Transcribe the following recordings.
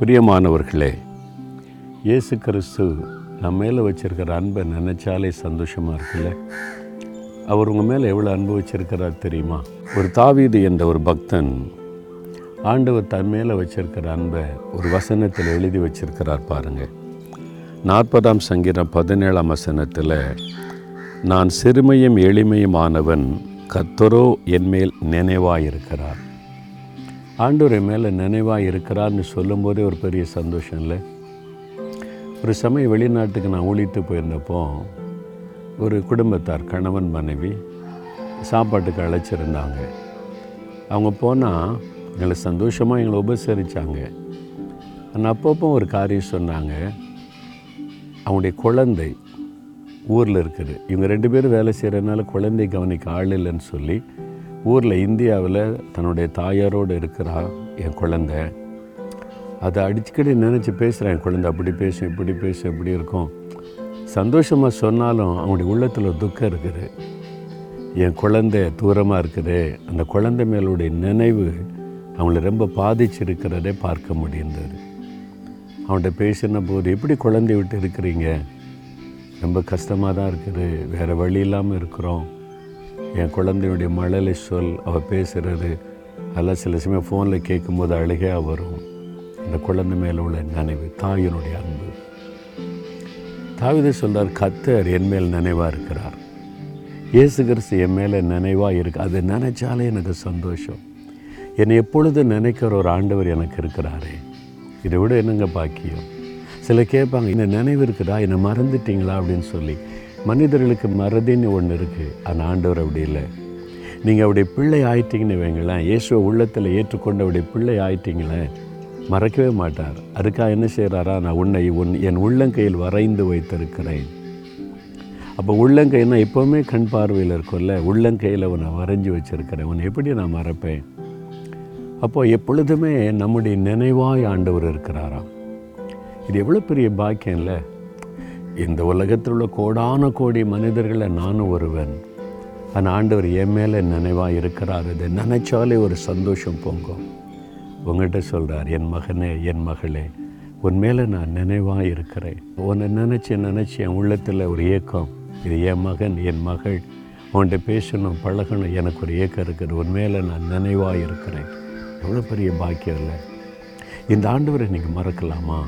பிரியமானவர்களே இயேசு கிறிஸ்து நம்ம மேலே வச்சிருக்கிற அன்பை நினச்சாலே சந்தோஷமாக இருக்குல்ல? அவர் உங்கள் மேலே எவ்வளோ அன்பு வச்சிருக்கிறார் தெரியுமா? ஒரு தாவீது என்ற ஒரு பக்தன் ஆண்டவர் தன் மேலே வச்சிருக்கிற அன்பை ஒரு வசனத்தில் எழுதி வச்சிருக்கிறார் பாருங்கள் நாற்பதாம் சங்கீதம் பதினேழாம் வசனத்தில் நான் சிறுமையும் எளிமையுமானவன் கத்தரோ என்மேல் நினைவாயிருக்கிறார். ஆண்டூரை மேலே நினைவாக இருக்கிறார்னு சொல்லும்போதே ஒரு பெரிய சந்தோஷம் இல்லை. ஒரு சமயம் வெளிநாட்டுக்கு நான் ஊழித்து போயிருந்தப்போ ஒரு குடும்பத்தார் கணவன் மனைவி சாப்பாட்டுக்கு அழைச்சிருந்தாங்க. அவங்க போனால் எங்களை சந்தோஷமாக எங்களை உபசரித்தாங்க ஆனால் அப்பப்போ ஒரு காரியம் சொன்னாங்க. அவங்களுடைய குழந்தை ஊரில் இருக்குது. இவங்க ரெண்டு பேரும் வேலை செய்கிறதுனால குழந்தை கவனிக்க ஆள் இல்லைன்னு சொல்லி ஊரில் இந்தியாவில் தன்னுடைய தாயாரோடு இருக்கிறா என் குழந்த. அதை அடிச்சுக்கடி நினச்சி பேசுகிறேன் என் குழந்தை அப்படி பேசும் இப்படி பேசும் இப்படி இருக்கும். சந்தோஷமாக சொன்னாலும் அவங்களுடைய உள்ளத்தில் துக்கம் இருக்குது. என் குழந்தை தூரமாக இருக்குது. அந்த குழந்தை மேலுடைய நினைவு அவங்கள ரொம்ப பாதிச்சிருக்கிறதே பார்க்க முடிந்தது. அவன்கிட்ட பேசின போது எப்படி குழந்தை விட்டு இருக்கிறீங்க? ரொம்ப கஷ்டமாக தான் இருக்குது. வேறு வழி இல்லாமல் இருக்கிறோம். என் குழந்தையுடைய மழலை சொல் அவள் பேசுகிறது அதெல்லாம் சில சமயம் ஃபோனில் கேட்கும்போது அழுகையாக வரும். அந்த குழந்தை மேலே உள்ள நினைவு தாயினுடைய அன்பு. தாவித சொல்கிறார் கத்தர் என் மேல் நினைவாக இருக்கிறார். இயேசு கிறிஸ்து என் மேலே நினைவாக இருக்கு. அதை நினைச்சாலே எனக்கு சந்தோஷம். என்னை எப்பொழுது நினைக்கிற ஒரு ஆண்டவர் எனக்கு இருக்கிறாரே. இதை விட என்னங்க பாக்கியம்? சில கேட்பாங்க இந்த நினைவு இருக்குதா? என்னை மறந்துட்டீங்களா? அப்படின்னு சொல்லி. மனிதர்களுக்கு மறதின்னு ஒன்று இருக்குது ஆனால் ஆண்டவர் அப்படி இல்லை. நீங்கள் அவருடைய பிள்ளை ஆயிட்டீங்கன்னு வைங்களேன் இயேசுவை உள்ளத்தில் ஏற்றுக்கொண்டு அவருடைய பிள்ளை ஆயிட்டீங்களே மறக்கவே மாட்டார். அதுக்காக என்ன செய்கிறாரா நான் உன்னை உன் என் உள்ளங்கையில் வரைந்து வைத்திருக்கிறேன். அப்போ உள்ளங்கைன்னா எப்போவுமே கண் பார்வையில் இருக்கும்ல உள்ளங்கையில் உன்னை வரைஞ்சி வச்சுருக்கிறேன். உன்னை எப்படி நான் மறப்பேன்? அப்போது எப்பொழுதுமே நம்முடைய நினைவாய் ஆண்டவர் இருக்கிறாராம். இது எவ்வளோ பெரிய பாக்கியம் இல்லை? இந்த உலகத்தில் உள்ள கோடான கோடி மனிதர்களை நானும் ஒருவன். அந்த ஆண்டவர் என் மேலே நினைவாக இருக்கிறார். இதை நினைச்சாலே ஒரு சந்தோஷம் பொங்கும். உங்கள்கிட்ட சொல்கிறார் என் மகனே என் மகளே உன் மேலே நான் நினைவாக இருக்கிறேன். உன்னை நினச்சி நினச்சி என் உள்ளத்தில் ஒரு ஏக்கம். இது என் மகன் என் மகள். உன்கிட்ட பேசணும் பழகணும் எனக்கு ஒரு ஏக்கம் இருக்குது. உன் மேலே நான் நினைவாக இருக்கிறேன். எவ்வளோ பெரிய பாக்கியம் இல்லை. இந்த ஆண்டவரை நீங்கள் மறக்கலாமா?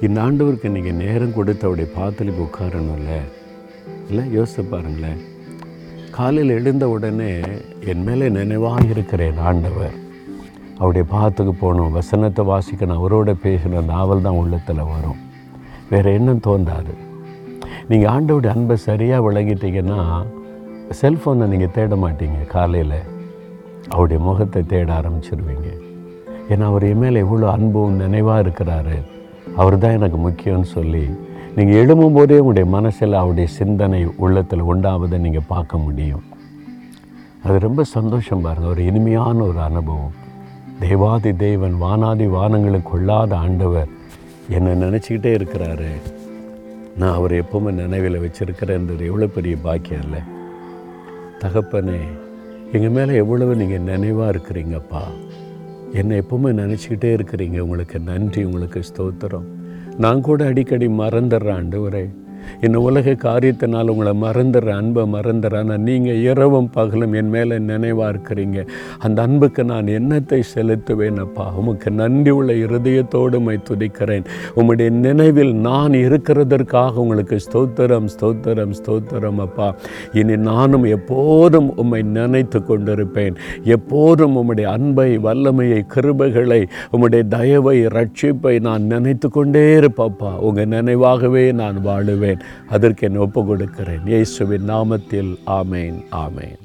இந்த ஆண்டவருக்கு நீங்கள் நேரம் கொடுத்து அவருடைய பாத்தலுக்கு உட்காரணும்ல? இல்லை யோசித்து பாருங்களேன். காலையில் எழுந்த உடனே என் மேலே நினைவாக இருக்கிறேன் ஆண்டவர். அவருடைய பாத்துக்கு போகணும். வசனத்தை வாசிக்கணும் அவரோட பேசணும் நாவல் தான் உள்ளத்தில் வரும். வேறு எண்ணம் தோன்றாது. நீங்கள் ஆண்டவுடைய அன்பை சரியாக விளங்கிட்டீங்கன்னா செல்ஃபோனை நீங்கள் தேட மாட்டீங்க காலையில். அவருடைய முகத்தை தேட ஆரம்பிச்சிருவீங்க. ஏன்னா அவர் மேலே எவ்வளோ அன்பும் நினைவாக இருக்கிறாரு. அவர் தான் எனக்கு முக்கியம்னு சொல்லி நீங்கள் எழும்பும் போதே உங்களுடைய மனசில் அவருடைய சிந்தனை உள்ளத்தில் உண்டாவதை நீங்கள் பார்க்க முடியும். அது ரொம்ப சந்தோஷம் பாருங்கள் ஒரு இனிமையான ஒரு அனுபவம். தேவாதி தேவன் வானாதி வானங்களுக்கு கொள்ளாத ஆண்டவர் என்னை நினச்சிக்கிட்டே இருக்கிறாரு. நான் அவர் எப்பவுமே நினைவில் வச்சுருக்கிறேன்றது எவ்வளோ பெரிய பாக்கியம் இல்லை தகப்பனே எங்கள் மேலே எவ்வளவு நீங்கள் நினைவாக இருக்கிறீங்கப்பா? என்னை எப்பவுமே நினச்சிக்கிட்டே இருக்கிறீங்க. உங்களுக்கு நன்றி உங்களுக்கு ஸ்தோத்திரம். நான் கூட அடிக்கடி மறந்துடுறேன் ஆண்டவரே. இந்த உலக காரியத்தினால் உங்களை மறந்துடுற அன்பை மறந்துடுறேன் ஆனால் நீங்கள் இரவும் பகலும் என் மேலே நினைவாக இருக்கிறீங்க. அந்த அன்புக்கு நான் எண்ணத்தை செலுத்துவேன் அப்பா? உமக்கு நன்றி உள்ள இருதயத்தோடு மை துதிக்கிறேன். உம்முடைய நினைவில் நான் இருக்கிறதற்காக உங்களுக்கு ஸ்தோத்திரம் ஸ்தோத்திரம் ஸ்தோத்திரம் அப்பா. இனி நானும் எப்போதும் உம்மை நினைத்து கொண்டிருப்பேன். எப்போதும் உம்முடைய அன்பை வல்லமையை கிருபைகளை உம்முடைய தயவை ரட்சிப்பை நான் நினைத்து கொண்டே இருப்பப்பா உங்கள் நினைவாகவே நான் வாழுவேன். அதற்கு என்னை ஒப்பு கொடுக்கிறேன் இயேசுவின் நாமத்தில். ஆமேன் ஆமேன்.